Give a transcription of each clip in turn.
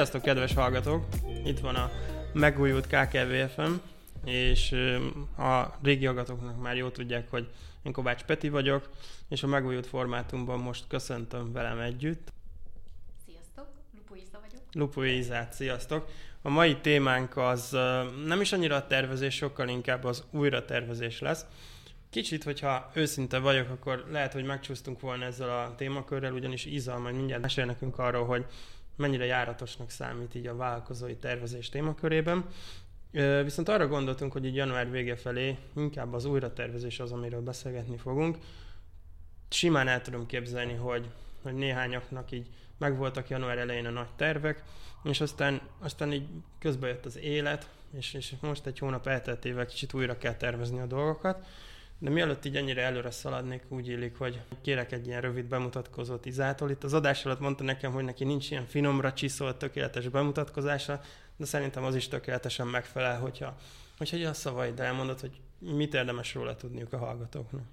Sziasztok, kedves hallgatók! Itt van a megújult KKVFM, és a régi hallgatóknak már jó tudják, hogy én Kovács Peti vagyok, és a megújult formátumban most köszöntöm velem együtt. Sziasztok, Lupu Iza vagyok. Lupu Izát, sziasztok! A mai témánk az nem is annyira a tervezés, sokkal inkább az újratervezés lesz. Kicsit, hogyha őszinte vagyok, akkor lehet, hogy megcsúsztunk volna ezzel a témakörrel, ugyanis Iza majd mindjárt mesél nekünk arról, hogy mennyire járatosnak számít így a vállalkozói tervezés témakörében. Viszont arra gondoltunk, hogy így január vége felé inkább az újratervezés az, amiről beszélgetni fogunk. Simán el tudom képzelni, hogy, hogy néhányaknak így megvoltak január elején a nagy tervek, és aztán, aztán így közben jött az élet, és, és most egy hónap elteltével kicsit újra kell tervezni a dolgokat. De mielőtt így ennyire előre szaladnék, úgy illik, hogy kérek egy ilyen rövid bemutatkozót Izától. Itt az adás alatt mondta nekem, hogy neki nincs ilyen finomra csiszolt, tökéletes bemutatkozása, de szerintem az is tökéletesen megfelel, hogyha, hogyha a szavaid elmondod, hogy mit érdemes róla tudniuk a hallgatóknak.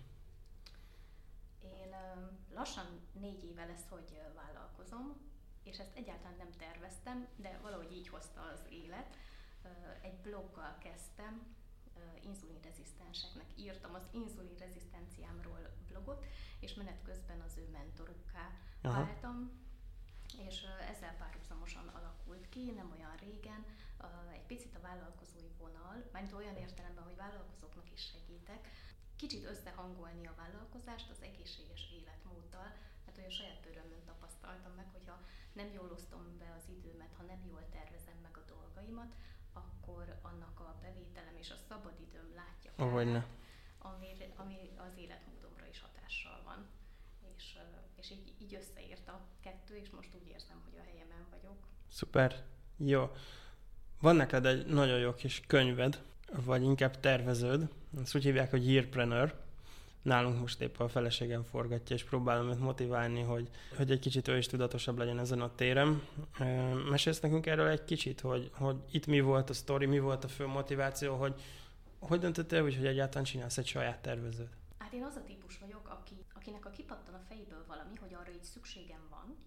Én lassan négy éve lesz, hogy vállalkozom, és ezt egyáltalán nem terveztem, de valahogy így hozta az élet. Egy bloggal kezdtem, inzulinrezisztenseknek írtam az inzulinrezisztenciámról blogot, és menet közben az ő mentorukká Aha. váltam, és ezzel párhuzamosan alakult ki, nem olyan régen, egy picit a vállalkozói vonal, mert olyan értelemben, hogy vállalkozóknak is segítek, kicsit összehangolni a vállalkozást az egészséges életmóddal, mert olyan saját bőrömön tapasztaltam meg, hogyha nem jól osztom be az időmet, ha nem jól tervezem meg a dolgaimat, akkor annak a bevételem és a szabadidőm látja fel. Ami, ami az életmódomra is hatással van. És, és így, így összeért a kettő, és most úgy érzem, hogy a helyemen vagyok. Szuper. Jó. Van neked egy nagyon jó kis könyved, vagy inkább terveződ, ezt úgy hívják, hogy Yearpreneur, nálunk most éppen a feleségem forgatja, és próbálom őt motiválni, hogy, hogy egy kicsit ő is tudatosabb legyen ezen a téren. Mesélsz nekünk erről egy kicsit, hogy, hogy itt mi volt a sztori, mi volt a fő motiváció, hogy hogy döntöttél úgy, hogy egyáltalán csinálsz egy saját tervezőt? Hát én az a típus vagyok, aki, akinek a kipattan a fejéből valami, hogy arra így szükségem van,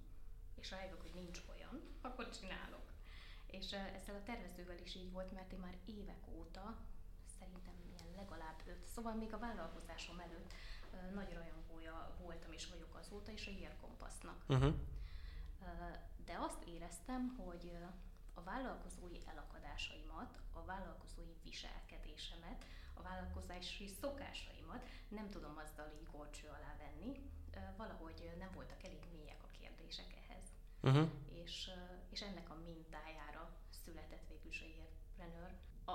és rájövök, hogy nincs olyan, akkor csinálok. És ezzel a tervezővel is így volt, mert én már évek óta szerintem ilyen legalább öt, szóval még a vállalkozásom előtt nagy rajongója voltam és vagyok azóta, és a Year Uh-huh. De azt éreztem, hogy a vállalkozói elakadásaimat, a vállalkozói viselkedésemet, a vállalkozási szokásaimat nem tudom azzal így gorcső alá venni. Valahogy nem voltak elég mélyek a kérdések ehhez. Uh-huh. És, és ennek a mintájára született végül is a Yearpreneur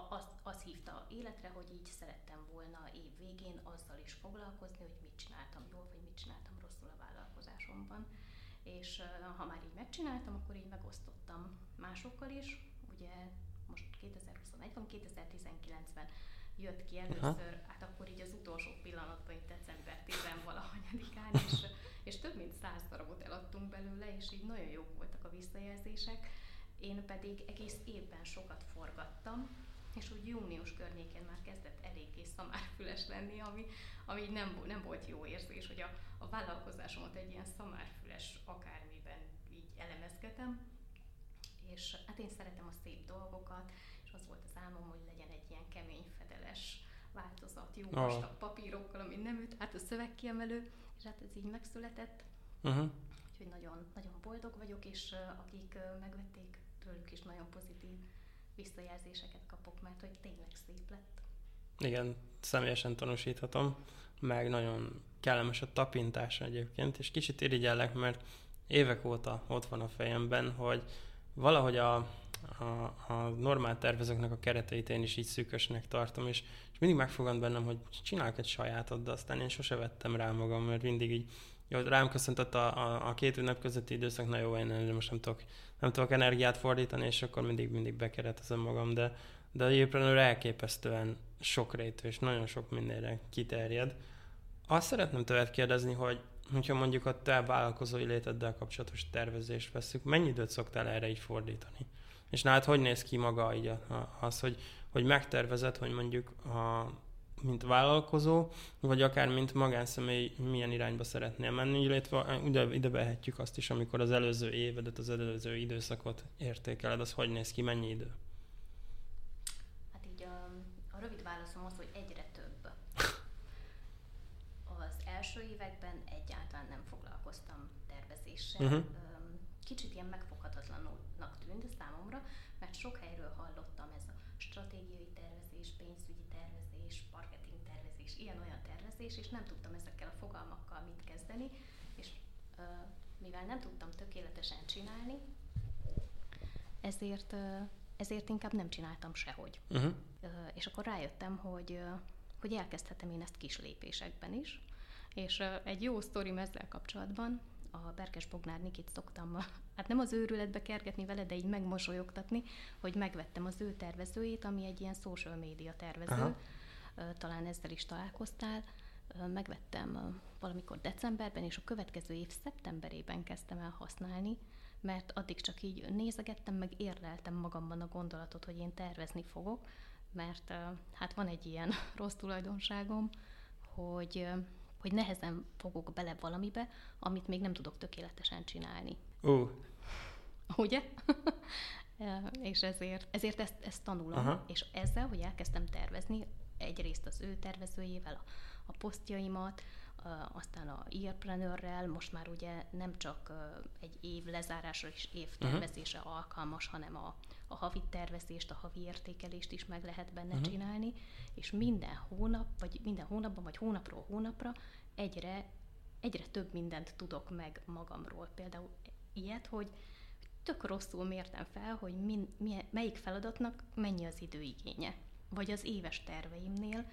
az, az hívta életre, hogy így szerettem volna év végén azzal is foglalkozni, hogy mit csináltam jól, vagy mit csináltam rosszul a vállalkozásomban. És ha már így megcsináltam, akkor így megosztottam másokkal is. Ugye most 2021 van, 2019-ben jött ki először, Aha. hát akkor így az utolsó pillanatban, így december 10 valahanyadikán, és, és több mint száz darabot eladtunk belőle, és így nagyon jók voltak a visszajelzések. Én pedig egész évben sokat forgattam, és úgy június környékén már kezdett eléggé szamárfüles lenni, ami, ami nem, nem volt jó érzés, hogy a, a vállalkozásomat egy ilyen szamárfüles akármiben így elemezgetem, és hát én szeretem a szép dolgokat, és az volt az álmom, hogy legyen egy ilyen kemény fedeles változat, jó oh. vastag papírokkal, ami nem üt hát a szövegkiemelő, és hát ez így megszületett. Uh-huh. Úgyhogy nagyon, nagyon boldog vagyok, és akik megvették, tőlük is nagyon pozitív visszajelzéseket kapok, mert hogy tényleg szép lett. Igen, személyesen tanúsíthatom, meg nagyon kellemes a tapintása egyébként, és kicsit irigyellek, mert évek óta ott van a fejemben, hogy valahogy a, a, a normál tervezőknek a kereteit én is így szűkösnek tartom, és, és mindig megfogant bennem, hogy csinálok egy sajátot, de aztán én sose vettem rá magam, mert mindig így jó, rám köszöntött a, a, a két ünnep közötti időszak, na jó, én most nem tudok, nem tudok energiát fordítani, és akkor mindig, mindig bekeretezem magam, de, de a Jéprenőr elképesztően sokrétű, és nagyon sok mindenre kiterjed. Azt szeretném tőled kérdezni, hogy hogyha mondjuk a te vállalkozói léteddel kapcsolatos tervezést veszük, mennyi időt szoktál erre így fordítani? És nálad hogy néz ki maga így az, hogy, hogy megtervezed, hogy mondjuk a mint vállalkozó, vagy akár mint magánszemély milyen irányba szeretnél menni, illetve ide, ide behetjük azt is, amikor az előző évedet, az előző időszakot értékeled, az hogy néz ki, mennyi idő? Hát így a, a rövid válaszom az, hogy egyre több. Az első években egyáltalán nem foglalkoztam tervezéssel. Uh-huh. Kicsit ilyen megfoghatatlannak tűnt számomra, mert sok helyről hallottam ez a stratégiai tervezés, pénzügyi tervezés, marketing tervezés, tervezés, és nem tudtam ezekkel a fogalmakkal mit kezdeni, és mivel nem tudtam tökéletesen csinálni, ezért, ezért inkább nem csináltam sehogy. Uh-huh. És akkor rájöttem, hogy, hogy elkezdhetem én ezt kis lépésekben is, és egy jó sztorim ezzel kapcsolatban, a Berkes Bognár Nikit szoktam, hát nem az őrületbe kergetni vele, de így megmosolyogtatni, hogy megvettem az ő tervezőjét, ami egy ilyen social media tervező, Aha. talán ezzel is találkoztál, megvettem valamikor decemberben, és a következő év szeptemberében kezdtem el használni, mert addig csak így nézegettem, meg érleltem magamban a gondolatot, hogy én tervezni fogok, mert hát van egy ilyen rossz tulajdonságom, hogy hogy nehezen fogok bele valamibe, amit még nem tudok tökéletesen csinálni. Ó. Uh. Ugye? és ezért, ezért ezt, ezt tanulom, Aha. és ezzel, hogy elkezdtem tervezni, egyrészt az ő tervezőjével a, a posztjaimat, aztán a Earpreneur-rel, most már ugye nem csak egy év lezárásra és évtervezése uh-huh. alkalmas, hanem a, a havi tervezést, a havi értékelést is meg lehet benne uh-huh. csinálni, és minden hónap, vagy minden hónapban, vagy hónapról hónapra egyre, egyre több mindent tudok meg magamról. Például ilyet, hogy tök rosszul mértem fel, hogy min, milyen, melyik feladatnak mennyi az időigénye. Vagy az éves terveimnél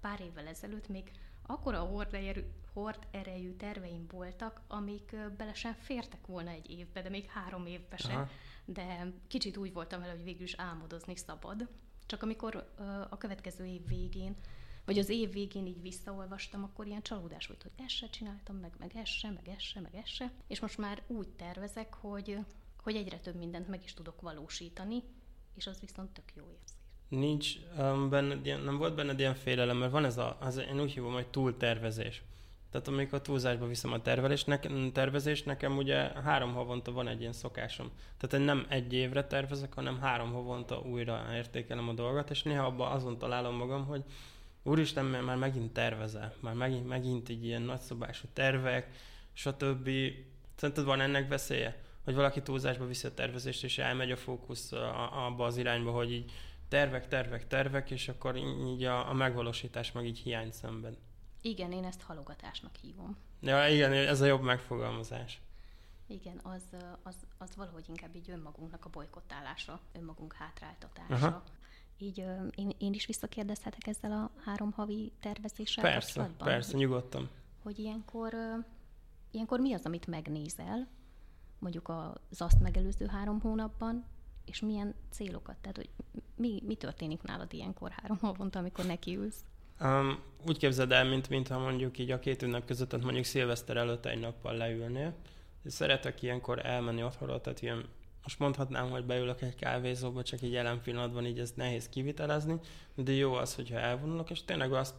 pár évvel ezelőtt még akkora hord erejű, hord erejű terveim voltak, amik bele sem fértek volna egy évbe, de még három évbe sem. De kicsit úgy voltam vele, hogy végül is álmodozni szabad. Csak amikor a következő év végén, vagy az év végén így visszaolvastam, akkor ilyen csalódás volt, hogy ezt se csináltam, meg, meg ezt se, meg ezt se, meg ezt se. És most már úgy tervezek, hogy, hogy egyre több mindent meg is tudok valósítani, és az viszont tök jó érzés nincs um, benned ilyen, nem volt benned ilyen félelem, mert van ez a, az, én úgy hívom, hogy túltervezés. Tehát amikor túlzásba viszem a tervelést, nekem, tervezést, nekem ugye három havonta van egy ilyen szokásom. Tehát én nem egy évre tervezek, hanem három havonta újra értékelem a dolgot, és néha abban azon találom magam, hogy úristen, már megint tervezel, már megint, megint így ilyen nagyszobású tervek, stb. Szerinted van ennek veszélye? Hogy valaki túlzásba viszi a tervezést, és elmegy a fókusz abba az irányba, hogy így tervek, tervek, tervek, és akkor így a, a megvalósítás meg így hiány szemben. Igen, én ezt halogatásnak hívom. Ja, igen, ez a jobb megfogalmazás. Igen, az, az, az valahogy inkább így önmagunknak a bolykottálása, önmagunk hátráltatása. Aha. Így én, én is visszakérdezhetek ezzel a három havi tervezéssel Persze, persze, nyugodtan. Hogy ilyenkor, ilyenkor mi az, amit megnézel, mondjuk az azt megelőző három hónapban, és milyen célokat? Tehát, hogy mi, mi történik nálad ilyenkor három havonta, amikor nekiülsz? Um, úgy képzeld el, mint, mintha mondjuk így a két ünnep között, tehát mondjuk szilveszter előtt egy nappal leülnél. Szeretek ilyenkor elmenni otthonra, tehát ilyen, most mondhatnám, hogy beülök egy kávézóba, csak így jelen pillanatban így ez nehéz kivitelezni, de jó az, hogyha elvonulok, és tényleg azt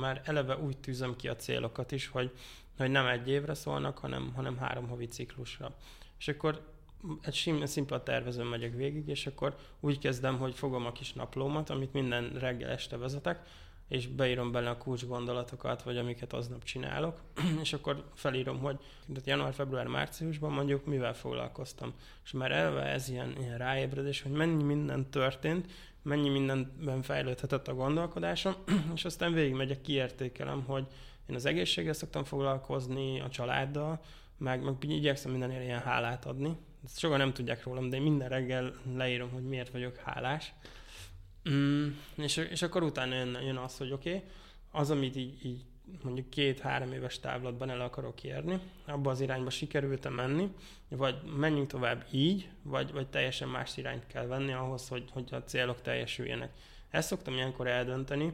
már eleve úgy tűzöm ki a célokat is, hogy, hogy nem egy évre szólnak, hanem, hanem három havi ciklusra. És akkor egy sim, szimpla tervezőn megyek végig, és akkor úgy kezdem, hogy fogom a kis naplómat, amit minden reggel este vezetek, és beírom bele a kulcs gondolatokat, vagy amiket aznap csinálok, és akkor felírom, hogy január, február, márciusban mondjuk mivel foglalkoztam. És már elve ez ilyen, ilyen ráébredés, hogy mennyi minden történt, mennyi mindenben fejlődhetett a gondolkodásom, és aztán végigmegyek, kiértékelem, hogy én az egészséggel szoktam foglalkozni, a családdal, meg, meg igyekszem mindenért ilyen hálát adni, ezt sokan nem tudják rólam, de én minden reggel leírom, hogy miért vagyok hálás. Mm, és, és akkor utána jön, jön az, hogy oké, okay, az, amit így, így mondjuk két-három éves távlatban el akarok érni, abba az irányba sikerült menni, vagy menjünk tovább így, vagy, vagy teljesen más irányt kell venni ahhoz, hogy, hogy a célok teljesüljenek. Ezt szoktam ilyenkor eldönteni,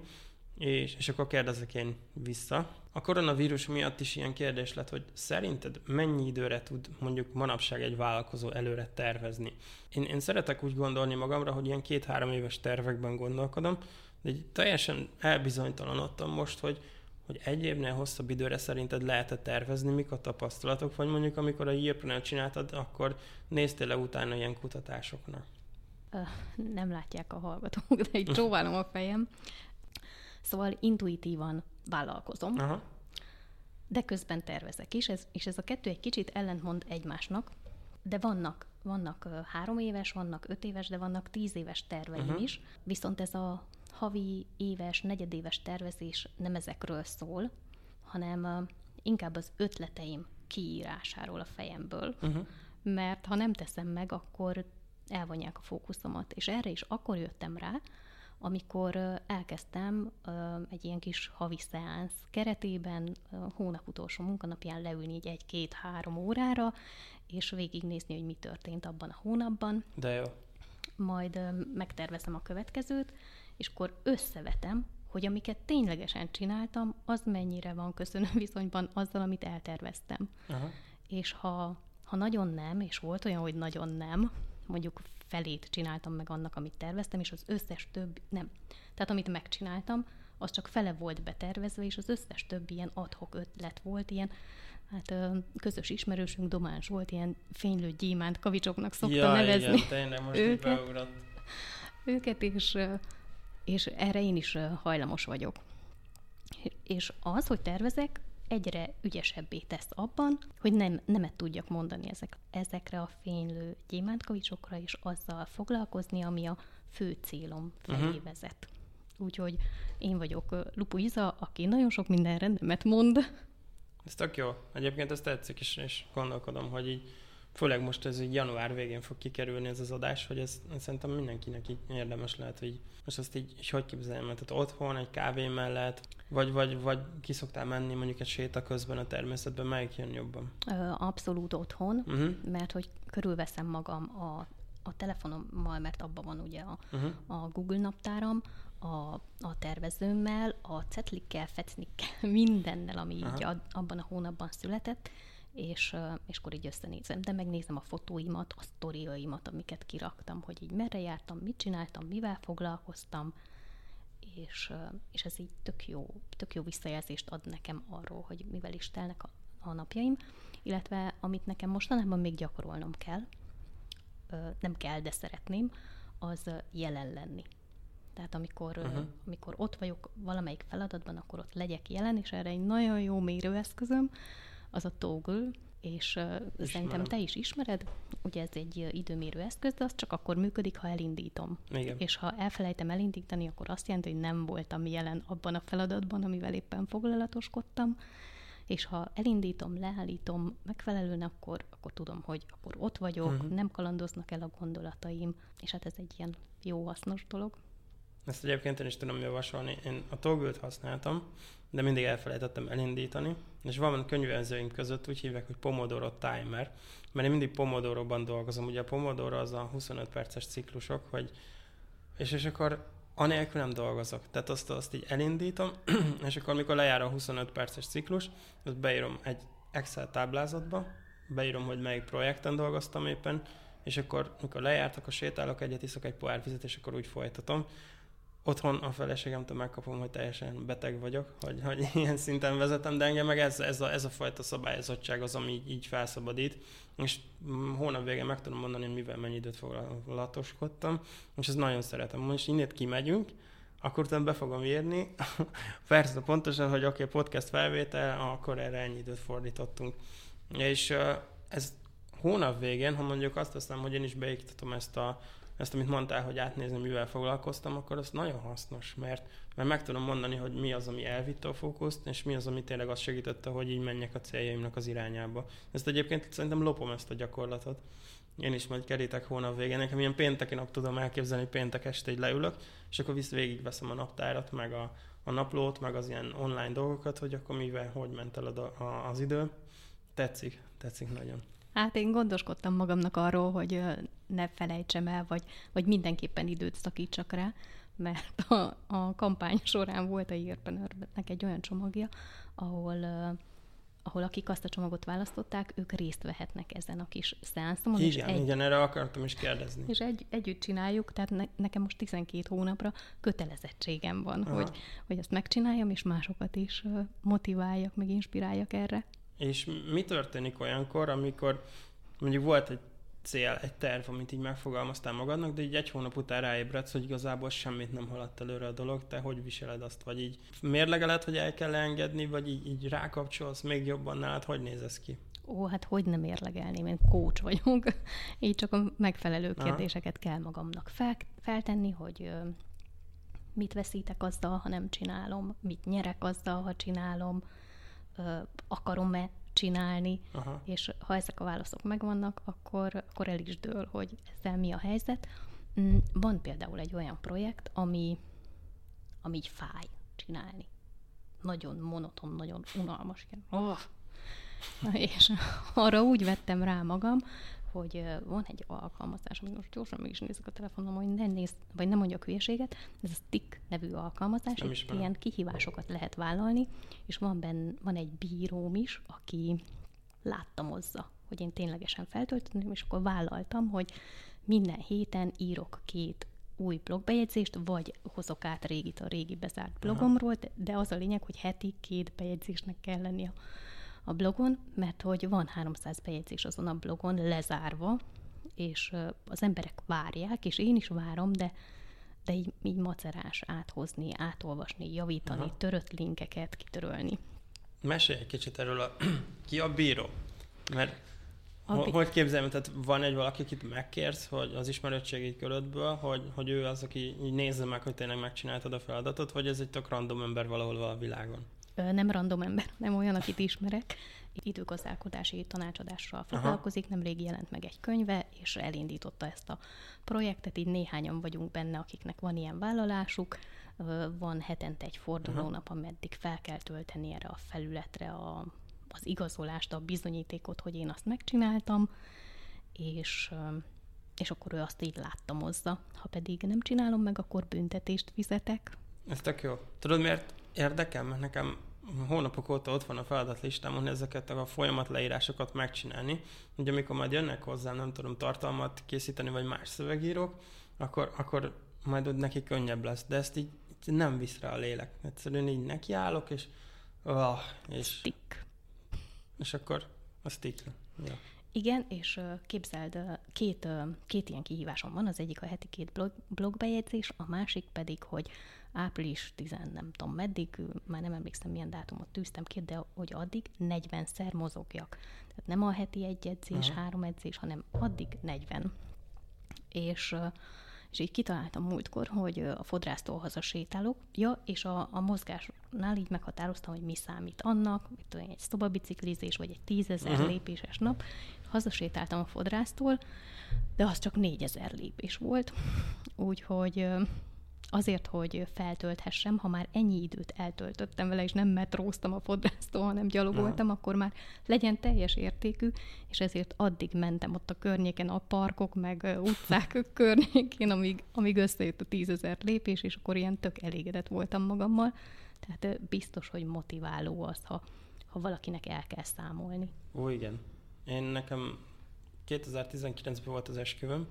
és, és akkor kérdezek én vissza. A koronavírus miatt is ilyen kérdés lett, hogy szerinted mennyi időre tud mondjuk manapság egy vállalkozó előre tervezni? Én, én szeretek úgy gondolni magamra, hogy ilyen két-három éves tervekben gondolkodom, De így teljesen elbizonytalanodtam most, hogy, hogy egy évnél hosszabb időre szerinted lehet-e tervezni, mik a tapasztalatok, vagy mondjuk amikor a Yearpreneur csináltad, akkor néztél le utána ilyen kutatásoknak? Nem látják a hallgatók, de így próbálom a fejem. Szóval intuitívan vállalkozom, Aha. de közben tervezek is, ez, és ez a kettő egy kicsit ellentmond egymásnak, de vannak, vannak három éves, vannak öt éves, de vannak tíz éves terveim uh-huh. is, viszont ez a havi, éves, negyedéves tervezés nem ezekről szól, hanem inkább az ötleteim kiírásáról a fejemből, uh-huh. mert ha nem teszem meg, akkor elvonják a fókuszomat. És erre is akkor jöttem rá, amikor elkezdtem egy ilyen kis havi szeánsz keretében hónap utolsó munkanapján leülni így egy-két-három órára, és végignézni, hogy mi történt abban a hónapban. De jó. Majd megtervezem a következőt, és akkor összevetem, hogy amiket ténylegesen csináltam, az mennyire van köszönő viszonyban azzal, amit elterveztem. Aha. És ha, ha nagyon nem, és volt olyan, hogy nagyon nem, mondjuk felét csináltam meg annak, amit terveztem, és az összes több nem. Tehát amit megcsináltam, az csak fele volt betervezve, és az összes több ilyen adhok ötlet volt, ilyen hát közös ismerősünk Dománs volt, ilyen fénylő gyémánt kavicsoknak szokta ja, nevezni. Igen, tényleg most őket, őket, és, és erre én is hajlamos vagyok. És az, hogy tervezek, egyre ügyesebbé tesz abban, hogy nem, nemet tudjak mondani ezek, ezekre a fénylő gyémántkavicsokra, és azzal foglalkozni, ami a fő célom felé uh-huh. vezet. Úgyhogy én vagyok Lupu Iza, aki nagyon sok mindenre nemet mond. Ez tök jó. Egyébként ezt tetszik, és, és gondolkodom, hogy így főleg most ez így január végén fog kikerülni ez az adás, hogy ez, ez szerintem mindenkinek így érdemes lehet, hogy most azt így, így hogy képzeljem, tehát otthon, egy kávé mellett, vagy, vagy, vagy ki szoktál menni mondjuk egy séta közben a természetben, melyik jön jobban? Abszolút otthon, uh-huh. mert hogy körülveszem magam a, a telefonommal, mert abban van ugye a, uh-huh. a Google naptáram, a, a tervezőmmel, a cetlikkel, fecnikkel, mindennel, ami Aha. így abban a hónapban született, és, és akkor így összenézem. De megnézem a fotóimat, a sztoriaimat, amiket kiraktam, hogy így merre jártam, mit csináltam, mivel foglalkoztam, és, és ez így tök jó, tök jó visszajelzést ad nekem arról, hogy mivel is telnek a, a napjaim, illetve amit nekem mostanában még gyakorolnom kell, nem kell, de szeretném, az jelen lenni. Tehát amikor, uh-huh. amikor ott vagyok valamelyik feladatban, akkor ott legyek jelen, és erre egy nagyon jó mérőeszközöm, az a Toggle, és uh, szerintem te is ismered, ugye ez egy időmérő eszköz, de az csak akkor működik, ha elindítom. Igen. És ha elfelejtem elindítani, akkor azt jelenti, hogy nem voltam jelen abban a feladatban, amivel éppen foglalatoskodtam, és ha elindítom, leállítom megfelelően, akkor, akkor tudom, hogy akkor ott vagyok, uh-huh. nem kalandoznak el a gondolataim, és hát ez egy ilyen jó, hasznos dolog. Ezt egyébként én is tudom javasolni. Én a toggle használtam, de mindig elfelejtettem elindítani. És van könyvelzőink között úgy hívják, hogy Pomodoro Timer, mert én mindig Pomodoro-ban dolgozom. Ugye a Pomodoro az a 25 perces ciklusok, hogy és, és akkor anélkül nem dolgozok. Tehát azt, azt így elindítom, és akkor mikor lejár a 25 perces ciklus, azt beírom egy Excel táblázatba, beírom, hogy melyik projekten dolgoztam éppen, és akkor, mikor lejárt, akkor sétálok egyet, iszok egy pohár vizet, és akkor úgy folytatom otthon a feleségemtől megkapom, hogy teljesen beteg vagyok, hogy, hogy ilyen szinten vezetem, de engem meg ez, ez, a, ez a fajta szabályozottság az, ami így, így felszabadít, és hónap végén meg tudom mondani, mivel mennyi időt foglalatoskodtam, és ezt nagyon szeretem. Most innét kimegyünk, akkor utána be fogom írni, persze pontosan, hogy oké, okay, podcast felvétel, akkor erre ennyi időt fordítottunk. És ez hónap végén, ha mondjuk azt hiszem, hogy én is beiktatom ezt a ezt, amit mondtál, hogy átnézni, mivel foglalkoztam, akkor az nagyon hasznos, mert, mert meg tudom mondani, hogy mi az, ami elvitte a fókuszt, és mi az, ami tényleg azt segítette, hogy így menjek a céljaimnak az irányába. Ezt egyébként szerintem lopom ezt a gyakorlatot. Én is majd kerítek hónap végén. Nekem ilyen pénteki nap tudom elképzelni, hogy péntek este így leülök, és akkor visz végigveszem a naptárat, meg a, a naplót, meg az ilyen online dolgokat, hogy akkor mivel, hogy ment el a, a, az idő. Tetszik, tetszik nagyon. Hát én gondoskodtam magamnak arról, hogy ne felejtsem el, vagy, vagy mindenképpen időt szakítsak rá, mert a, a kampány során volt a Yearpenőrnek egy olyan csomagja, ahol ahol akik azt a csomagot választották, ők részt vehetnek ezen a kis szeánszomon. Igen, és egy, igen, erre akartam is kérdezni. És egy, együtt csináljuk, tehát ne, nekem most 12 hónapra kötelezettségem van, Aha. hogy, hogy ezt megcsináljam, és másokat is motiváljak, meg inspiráljak erre. És mi történik olyankor, amikor mondjuk volt egy cél, egy terv, amit így megfogalmaztál magadnak, de így egy hónap után ráébredsz, hogy igazából semmit nem haladt előre a dolog, te hogy viseled azt, vagy így mérlegeled, hogy el kell engedni, vagy így, így rákapcsolsz még jobban nálad, hogy néz ez ki? Ó, hát hogy nem érlegelném, én kócs vagyok. Így csak a megfelelő kérdéseket Aha. kell magamnak fel, feltenni, hogy mit veszítek azzal, ha nem csinálom, mit nyerek azzal, ha csinálom, akarom-e csinálni, Aha. és ha ezek a válaszok megvannak, akkor, akkor el is dől, hogy ezzel mi a helyzet. Mm, van például egy olyan projekt, ami, ami így fáj csinálni. Nagyon monoton, nagyon unalmas. Oh. És arra úgy vettem rá magam, hogy van egy alkalmazás, amit most gyorsan meg is nézek a telefonom, hogy nem néz, vagy nem mondjak hülyeséget, ez a Stick nevű alkalmazás, és ilyen kihívásokat lehet vállalni, és van, ben, van egy bíróm is, aki láttamozza, hogy én ténylegesen feltöltöm, és akkor vállaltam, hogy minden héten írok két új blogbejegyzést, vagy hozok át régit a régi bezárt blogomról, de az a lényeg, hogy heti két bejegyzésnek kell lenni a a blogon, mert hogy van 300 bejegyzés azon a blogon lezárva, és az emberek várják, és én is várom, de de így, így macerás áthozni, átolvasni, javítani, Aha. törött linkeket kitörölni. Mesélj egy kicsit erről a... Ki a bíró? Mert a bí... hogy képzelem, tehát van egy valaki, akit megkérsz, hogy az ismerettségi körödből, hogy, hogy ő az, aki így nézze meg, hogy tényleg megcsináltad a feladatot, vagy ez egy tök random ember valahol a világon? Nem random ember, nem olyan, akit ismerek. Időgazdálkodási tanácsadással foglalkozik, nemrég jelent meg egy könyve, és elindította ezt a projektet, így néhányan vagyunk benne, akiknek van ilyen vállalásuk. Van hetente egy fordulónap, ameddig fel kell tölteni erre a felületre a, az igazolást, a bizonyítékot, hogy én azt megcsináltam, és és akkor ő azt így láttamozza. Ha pedig nem csinálom meg, akkor büntetést fizetek. Ez tök jó. Tudod miért érdekel? Mert nekem hónapok óta ott van a feladatlistámon ezeket a folyamat leírásokat megcsinálni. Ugye amikor majd jönnek hozzám, nem tudom, tartalmat készíteni, vagy más szövegírók, akkor, akkor majd ott neki könnyebb lesz. De ezt így, így nem visz rá a lélek. Egyszerűen így nekiállok, és oh, és, stick. és akkor a stick. Ja. Igen, és képzeld, két, két ilyen kihívásom van. Az egyik a heti két blog, blogbejegyzés, a másik pedig, hogy április 10 nem tudom meddig, már nem emlékszem milyen dátumot tűztem ki, de hogy addig 40-szer mozogjak. Tehát nem a heti egy edzés, Aha. három edzés, hanem addig 40. És és így kitaláltam múltkor, hogy a fodrásztól haza sétálok, ja, és a, a mozgásnál így meghatároztam, hogy mi számít annak, mit tudom, egy szobabiciklizés, vagy egy tízezer uh-huh. lépéses nap. Hazasétáltam a fodrásztól, de az csak négyezer lépés volt, úgyhogy azért, hogy feltölthessem, ha már ennyi időt eltöltöttem vele, és nem metróztam a fodrásztól, hanem gyalogoltam, Aha. akkor már legyen teljes értékű, és ezért addig mentem ott a környéken, a parkok, meg utcák környékén, amíg, amíg összejött a tízezer lépés, és akkor ilyen tök elégedett voltam magammal. Tehát biztos, hogy motiváló az, ha, ha valakinek el kell számolni. Ó, igen. Én nekem 2019-ben volt az esküvőm,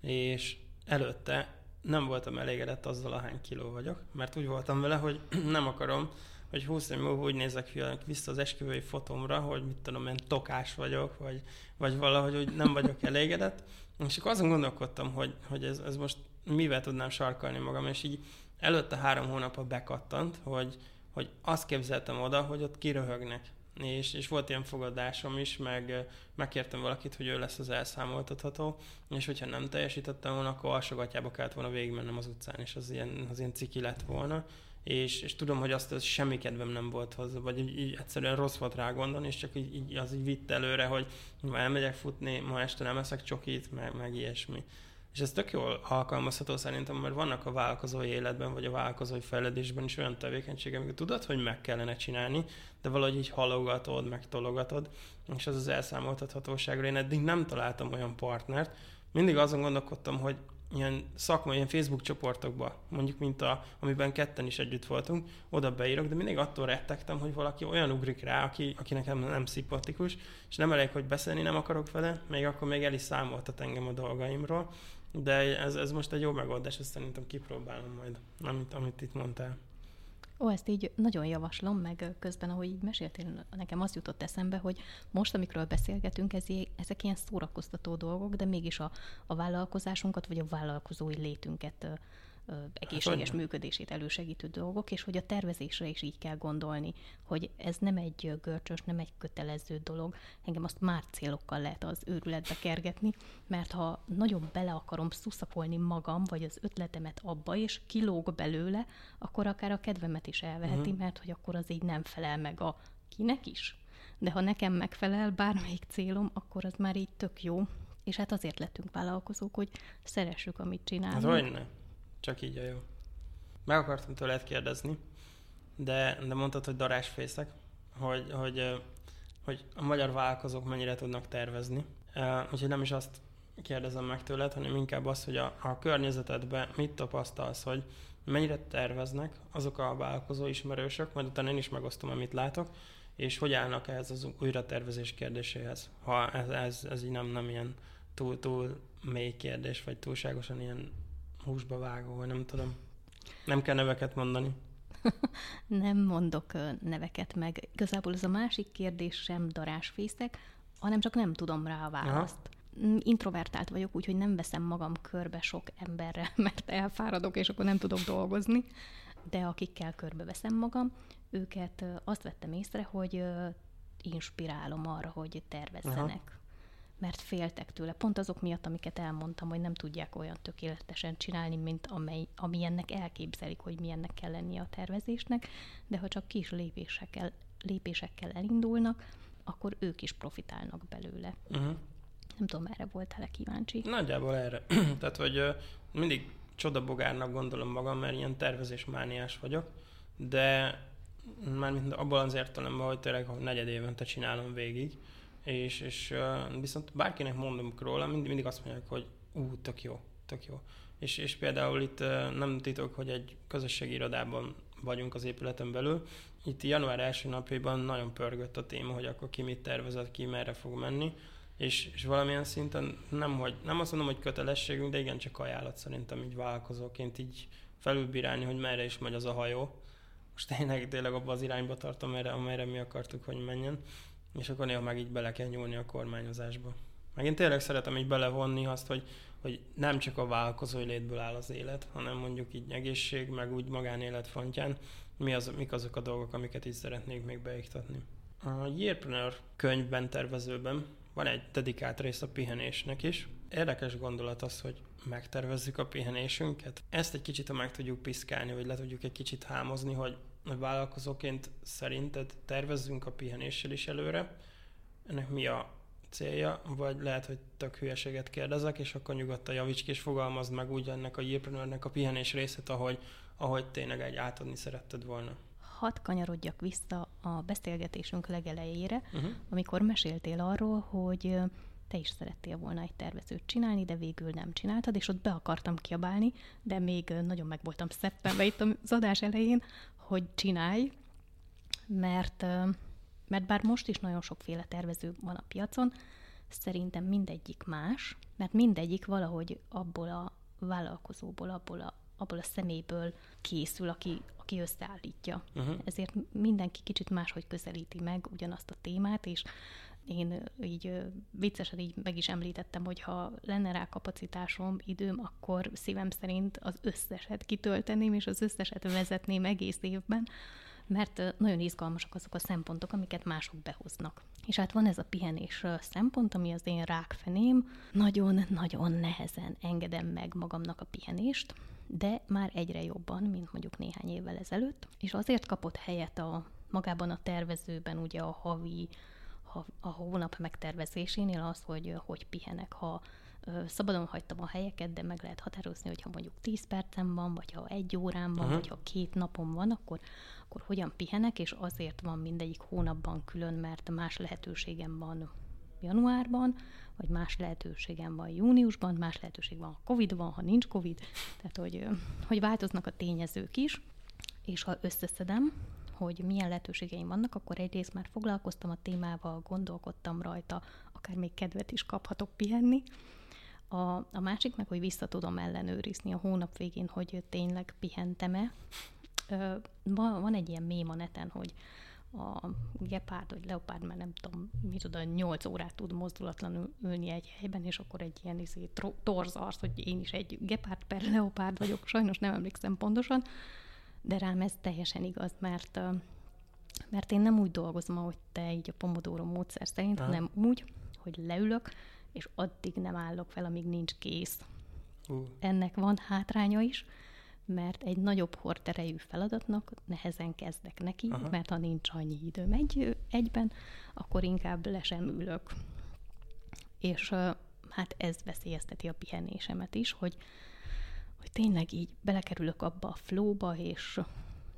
és előtte nem voltam elégedett azzal, ahány kiló vagyok, mert úgy voltam vele, hogy nem akarom, hogy 20 év múlva úgy nézek vissza az esküvői fotomra, hogy mit tudom én, tokás vagyok, vagy, vagy valahogy hogy nem vagyok elégedett. És akkor azon gondolkodtam, hogy, hogy ez, ez most mivel tudnám sarkalni magam, és így előtte három hónapra bekattant, hogy, hogy azt képzeltem oda, hogy ott kiröhögnek és, és volt ilyen fogadásom is, meg megkértem valakit, hogy ő lesz az elszámoltatható, és hogyha nem teljesítettem volna, akkor alsogatjába kellett volna végigmennem az utcán, és az ilyen, az ilyen ciki lett volna. És, és tudom, hogy azt az semmi kedvem nem volt hozzá, vagy így, így egyszerűen rossz volt rá gondolni, és csak így, így az így vitt előre, hogy ma elmegyek futni, ma este nem eszek csokit, meg, meg ilyesmi. És ez tök jól alkalmazható szerintem, mert vannak a vállalkozói életben, vagy a vállalkozói fejlődésben is olyan tevékenységek, amikor tudod, hogy meg kellene csinálni, de valahogy így halogatod, meg tologatod, és az az elszámoltathatóságra. Én eddig nem találtam olyan partnert. Mindig azon gondolkodtam, hogy ilyen szakmai, ilyen Facebook csoportokba, mondjuk, mint a, amiben ketten is együtt voltunk, oda beírok, de mindig attól rettegtem, hogy valaki olyan ugrik rá, aki, aki nekem nem szimpatikus, és nem elég, hogy beszélni nem akarok vele, még akkor még el is számoltat engem a dolgaimról, de ez, ez most egy jó megoldás, ezt szerintem kipróbálom majd, amit, amit itt mondtál. Ó, ezt így nagyon javaslom, meg közben, ahogy így meséltél, nekem az jutott eszembe, hogy most, amikről beszélgetünk, ez, ezek ilyen szórakoztató dolgok, de mégis a, a vállalkozásunkat, vagy a vállalkozói létünket egészséges hát, működését elősegítő dolgok, és hogy a tervezésre is így kell gondolni, hogy ez nem egy görcsös, nem egy kötelező dolog. Engem azt már célokkal lehet az őrületbe kergetni, mert ha nagyon bele akarom szuszakolni magam, vagy az ötletemet abba, és kilóg belőle, akkor akár a kedvemet is elveheti, uh-huh. mert hogy akkor az így nem felel meg a kinek is. De ha nekem megfelel bármelyik célom, akkor az már így tök jó. És hát azért lettünk vállalkozók, hogy szeressük, amit csinálunk. Hát. Csak így a jó. Meg akartam tőled kérdezni, de, de mondtad, hogy darásfészek, hogy, hogy, hogy a magyar vállalkozók mennyire tudnak tervezni. Úgyhogy nem is azt kérdezem meg tőled, hanem inkább az, hogy a, a környezetedben mit tapasztalsz, hogy mennyire terveznek azok a vállalkozó ismerősök, majd utána én is megosztom, amit látok, és hogy állnak ehhez az újratervezés kérdéséhez, ha ez, ez, ez így nem, nem ilyen túl, túl mély kérdés, vagy túlságosan ilyen húsba vágó, nem tudom. Nem kell neveket mondani. nem mondok neveket meg. Igazából ez a másik kérdés sem darásfészek, hanem csak nem tudom rá a választ. Aha. Mm, introvertált vagyok, úgyhogy nem veszem magam körbe sok emberre, mert elfáradok, és akkor nem tudok dolgozni. De akikkel körbe veszem magam, őket azt vettem észre, hogy inspirálom arra, hogy tervezzenek. Aha mert féltek tőle. Pont azok miatt, amiket elmondtam, hogy nem tudják olyan tökéletesen csinálni, mint amely, amilyennek elképzelik, hogy milyennek kell lennie a tervezésnek, de ha csak kis lépésekkel, lépésekkel elindulnak, akkor ők is profitálnak belőle. Uh-huh. Nem tudom, erre voltál-e kíváncsi? Nagyjából erre. Tehát, hogy mindig csodabogárnak gondolom magam, mert ilyen tervezésmániás vagyok, de már abban az értelemben, hogy tényleg negyed évente csinálom végig, és, és uh, viszont bárkinek mondom róla, mindig, mindig azt mondják, hogy ú, tök jó, tök jó. És, és például itt nem titok, hogy egy közösségi irodában vagyunk az épületen belül. Itt január első napjában nagyon pörgött a téma, hogy akkor ki mit tervezett, ki merre fog menni. És, és valamilyen szinten nem, hogy, nem azt mondom, hogy kötelességünk, de igen, csak ajánlat szerintem így vállalkozóként így felülbírálni, hogy merre is megy az a hajó. Most tényleg, tényleg abba az irányba tartom, amelyre, amelyre mi akartuk, hogy menjen és akkor néha meg így bele kell nyúlni a kormányozásba. Meg én tényleg szeretem így belevonni azt, hogy, hogy nem csak a vállalkozói létből áll az élet, hanem mondjuk így egészség, meg úgy magánélet fontján, mi az, mik azok a dolgok, amiket így szeretnék még beiktatni. A Yearpreneur könyvben, tervezőben van egy dedikált rész a pihenésnek is. Érdekes gondolat az, hogy megtervezzük a pihenésünket. Ezt egy kicsit, ha meg tudjuk piszkálni, vagy le tudjuk egy kicsit hámozni, hogy vállalkozóként szerinted tervezzünk a pihenéssel is előre? Ennek mi a célja? Vagy lehet, hogy tök hülyeséget kérdezek, és akkor nyugodtan javíts ki, és fogalmazd meg úgy ennek a Yearpreneurnek a pihenés részét, ahogy, ahogy tényleg egy átadni szeretted volna. Hadd kanyarodjak vissza a beszélgetésünk legelejére, uh-huh. amikor meséltél arról, hogy te is szerettél volna egy tervezőt csinálni, de végül nem csináltad, és ott be akartam kiabálni, de még nagyon meg voltam szeptembe itt az adás elején, hogy csinálj, mert, mert bár most is nagyon sokféle tervező van a piacon, szerintem mindegyik más, mert mindegyik valahogy abból a vállalkozóból, abból a, abból a személyből készül, aki, aki összeállítja. Uh-huh. Ezért mindenki kicsit máshogy közelíti meg ugyanazt a témát, és én így viccesen így meg is említettem, hogy ha lenne rá kapacitásom, időm, akkor szívem szerint az összeset kitölteném, és az összeset vezetném egész évben, mert nagyon izgalmasak azok a szempontok, amiket mások behoznak. És hát van ez a pihenés szempont, ami az én rákfeném. Nagyon-nagyon nehezen engedem meg magamnak a pihenést, de már egyre jobban, mint mondjuk néhány évvel ezelőtt. És azért kapott helyet a magában a tervezőben ugye a havi a, a hónap megtervezésénél az, hogy hogy pihenek, ha szabadon hagytam a helyeket, de meg lehet határozni, hogy ha mondjuk 10 percem van, vagy ha egy órám van, uh-huh. vagy ha két napom van, akkor, akkor hogyan pihenek, és azért van mindegyik hónapban külön, mert más lehetőségem van januárban, vagy más lehetőségem van júniusban, más lehetőség van, ha Covid van, ha nincs Covid, tehát hogy, hogy változnak a tényezők is, és ha összeszedem, hogy milyen lehetőségeim vannak, akkor egyrészt már foglalkoztam a témával, gondolkodtam rajta, akár még kedvet is kaphatok pihenni. A, a másik meg, hogy vissza tudom ellenőrizni a hónap végén, hogy tényleg pihentem-e. Van, van egy ilyen mém a neten, hogy a gepárd vagy leopárd, mert nem tudom, mit tudom, 8 órát tud mozdulatlanul ülni egy helyben, és akkor egy ilyen izé, torzarsz, hogy én is egy gepárd per leopárd vagyok, sajnos nem emlékszem pontosan, de rám ez teljesen igaz, mert mert én nem úgy dolgozom, ahogy te így a Pomodoro módszer szerint, Aha. hanem úgy, hogy leülök, és addig nem állok fel, amíg nincs kész. Uh. Ennek van hátránya is, mert egy nagyobb horterejű feladatnak nehezen kezdek neki, Aha. mert ha nincs annyi időm egy, egyben, akkor inkább le sem ülök. És hát ez veszélyezteti a pihenésemet is, hogy, hogy tényleg így belekerülök abba a flóba, és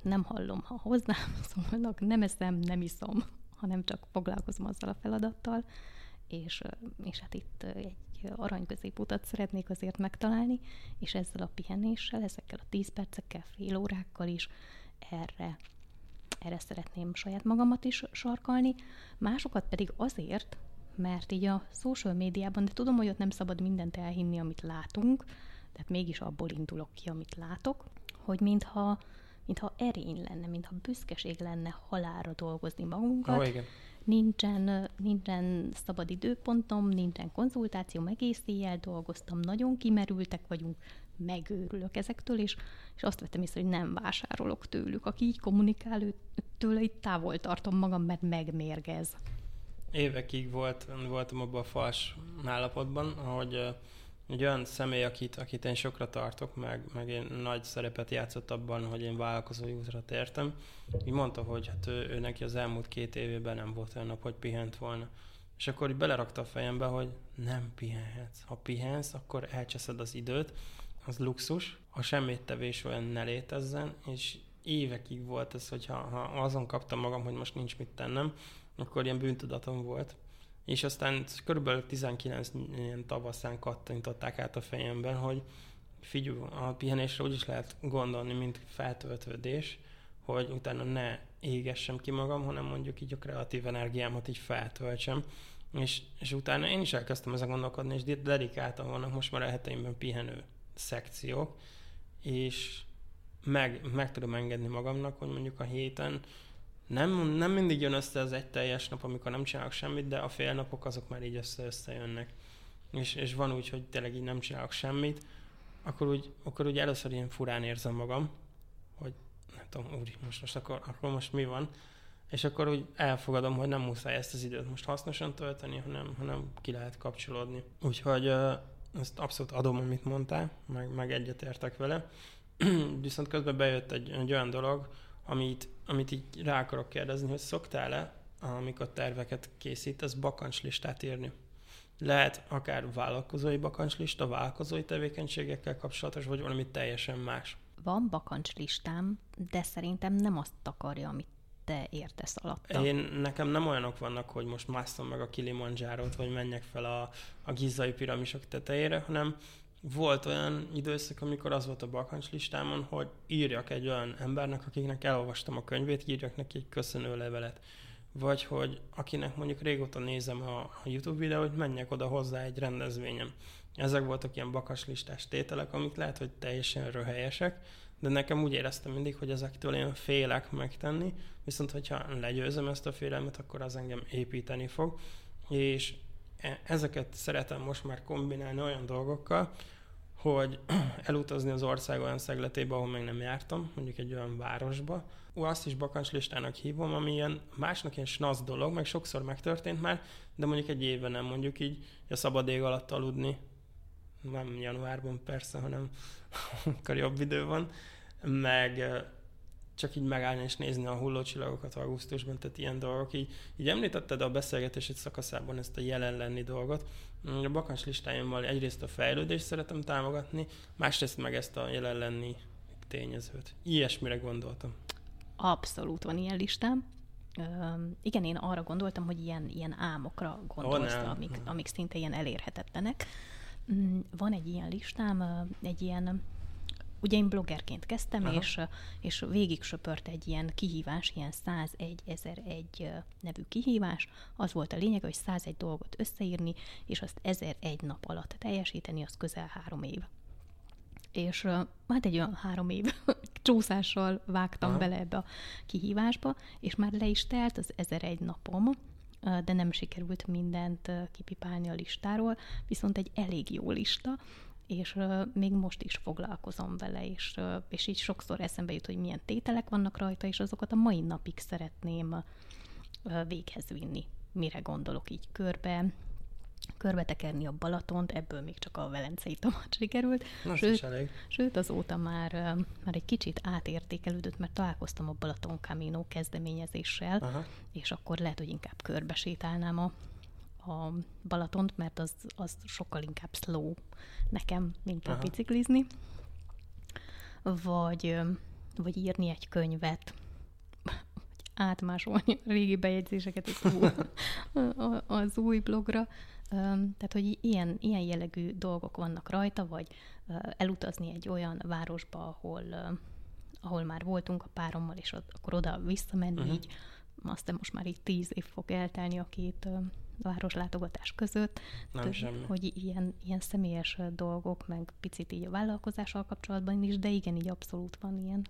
nem hallom, ha hozzám szólnak, nem eszem, nem iszom, hanem csak foglalkozom azzal a feladattal, és, és hát itt egy arany középutat szeretnék azért megtalálni, és ezzel a pihenéssel, ezekkel a 10 percekkel, fél órákkal is erre, erre szeretném saját magamat is sarkalni, másokat pedig azért, mert így a social médiában, de tudom, hogy ott nem szabad mindent elhinni, amit látunk, tehát mégis abból indulok ki, amit látok, hogy mintha, mintha erény lenne, mintha büszkeség lenne halára dolgozni magunkat, oh, igen nincsen, nincsen szabad időpontom, nincsen konzultáció, egész éjjel dolgoztam, nagyon kimerültek vagyunk, megőrülök ezektől, és, és azt vettem észre, hogy nem vásárolok tőlük. Aki így kommunikál, tőle itt távol tartom magam, mert megmérgez. Évekig volt, voltam abban a fals állapotban, ahogy egy olyan személy, akit, akit én sokra tartok, meg, meg én nagy szerepet játszott abban, hogy én vállalkozói útra tértem, így mondta, hogy hát ő, ő neki az elmúlt két évében nem volt olyan nap, hogy pihent volna. És akkor így belerakta a fejembe, hogy nem pihenhetsz. Ha pihensz, akkor elcseszed az időt, az luxus. Ha semmit tevés olyan ne létezzen, és évekig volt ez, hogy ha, ha azon kaptam magam, hogy most nincs mit tennem, akkor ilyen bűntudatom volt és aztán körülbelül 19 ilyen tavaszán kattintották át a fejemben, hogy figyelj, a pihenésre úgy is lehet gondolni, mint feltöltődés, hogy utána ne égessem ki magam, hanem mondjuk így a kreatív energiámat így feltöltsem. És, és utána én is elkezdtem ezen gondolkodni, és dedikáltan vannak most már a heteimben pihenő szekciók, és meg, meg tudom engedni magamnak, hogy mondjuk a héten nem, nem mindig jön össze az egy teljes nap, amikor nem csinálok semmit, de a fél napok azok már így össze-összejönnek. És, és van úgy, hogy tényleg így nem csinálok semmit, akkor úgy, akkor úgy először ilyen furán érzem magam, hogy nem tudom, úri, most, most akkor, akkor most mi van? És akkor úgy elfogadom, hogy nem muszáj ezt az időt most hasznosan tölteni, hanem, hanem ki lehet kapcsolódni. Úgyhogy ezt abszolút adom, amit mondtál, meg, meg egyetértek vele. Viszont közben bejött egy, egy olyan dolog, amit, amit így rá akarok kérdezni, hogy szoktál-e, amikor terveket készít, ez bakancslistát írni? Lehet akár vállalkozói bakancslista, vállalkozói tevékenységekkel kapcsolatos, vagy valami teljesen más. Van bakancslistám, de szerintem nem azt akarja, amit te értesz alatta. Én, nekem nem olyanok vannak, hogy most mászom meg a Kilimanjárót, vagy menjek fel a, a gizai piramisok tetejére, hanem volt olyan időszak, amikor az volt a bakancs listámon, hogy írjak egy olyan embernek, akiknek elolvastam a könyvét, írjak neki egy köszönő levelet. Vagy hogy akinek mondjuk régóta nézem a, a YouTube videót, menjek oda hozzá egy rendezvényem. Ezek voltak ilyen bakaslistás tételek, amik lehet, hogy teljesen röhelyesek, de nekem úgy éreztem mindig, hogy ezektől én félek megtenni, viszont hogyha legyőzöm ezt a félelmet, akkor az engem építeni fog. És ezeket szeretem most már kombinálni olyan dolgokkal, hogy elutazni az ország olyan szegletébe, ahol még nem jártam, mondjuk egy olyan városba. Ú, azt is bakancslistának hívom, ami ilyen másnak ilyen snasz dolog, meg sokszor megtörtént már, de mondjuk egy éve nem mondjuk így a szabad ég alatt aludni. Nem januárban persze, hanem amikor jobb idő van. Meg csak így megállni és nézni a hullócsillagokat augusztusban, tehát ilyen dolgok. Így, így említetted a beszélgetésed szakaszában ezt a jelen lenni dolgot. A bakancs listáimmal egyrészt a fejlődést szeretem támogatni, másrészt meg ezt a jelen lenni tényezőt. Ilyesmire gondoltam. Abszolút van ilyen listám, igen, én arra gondoltam, hogy ilyen, ilyen álmokra gondolsz, oh, amik, amik szinte ilyen elérhetetlenek. Mm, van egy ilyen listám, egy ilyen Ugye én bloggerként kezdtem, és, és végig söpört egy ilyen kihívás, ilyen 101 1001 nevű kihívás. Az volt a lényeg, hogy 101 dolgot összeírni, és azt 1001 nap alatt teljesíteni, az közel három év. És hát egy olyan három év csúszással vágtam Aha. bele ebbe a kihívásba, és már le is telt az 1001 napom, de nem sikerült mindent kipipálni a listáról, viszont egy elég jó lista, és uh, még most is foglalkozom vele, és, uh, és így sokszor eszembe jut, hogy milyen tételek vannak rajta, és azokat a mai napig szeretném uh, véghez vinni. Mire gondolok így körbe, körbetekerni a Balatont, ebből még csak a velencei tomat sikerült. Na, sőt, elég. sőt, azóta már, már egy kicsit átértékelődött, mert találkoztam a Balaton Camino kezdeményezéssel, Aha. és akkor lehet, hogy inkább körbesétálnám a, a Balatont, mert az, az sokkal inkább slow nekem, mint a biciklizni. Vagy, vagy írni egy könyvet, vagy átmásolni a régi bejegyzéseket az új, az új blogra. Tehát, hogy ilyen, ilyen jellegű dolgok vannak rajta, vagy elutazni egy olyan városba, ahol, ahol már voltunk a párommal, és ott, akkor oda visszamenni, uh-huh. így aztán most már így tíz év fog eltelni a két városlátogatás között. Nem Több, semmi. Hogy ilyen, ilyen személyes dolgok, meg picit így a vállalkozással kapcsolatban is, de igen, így abszolút van ilyen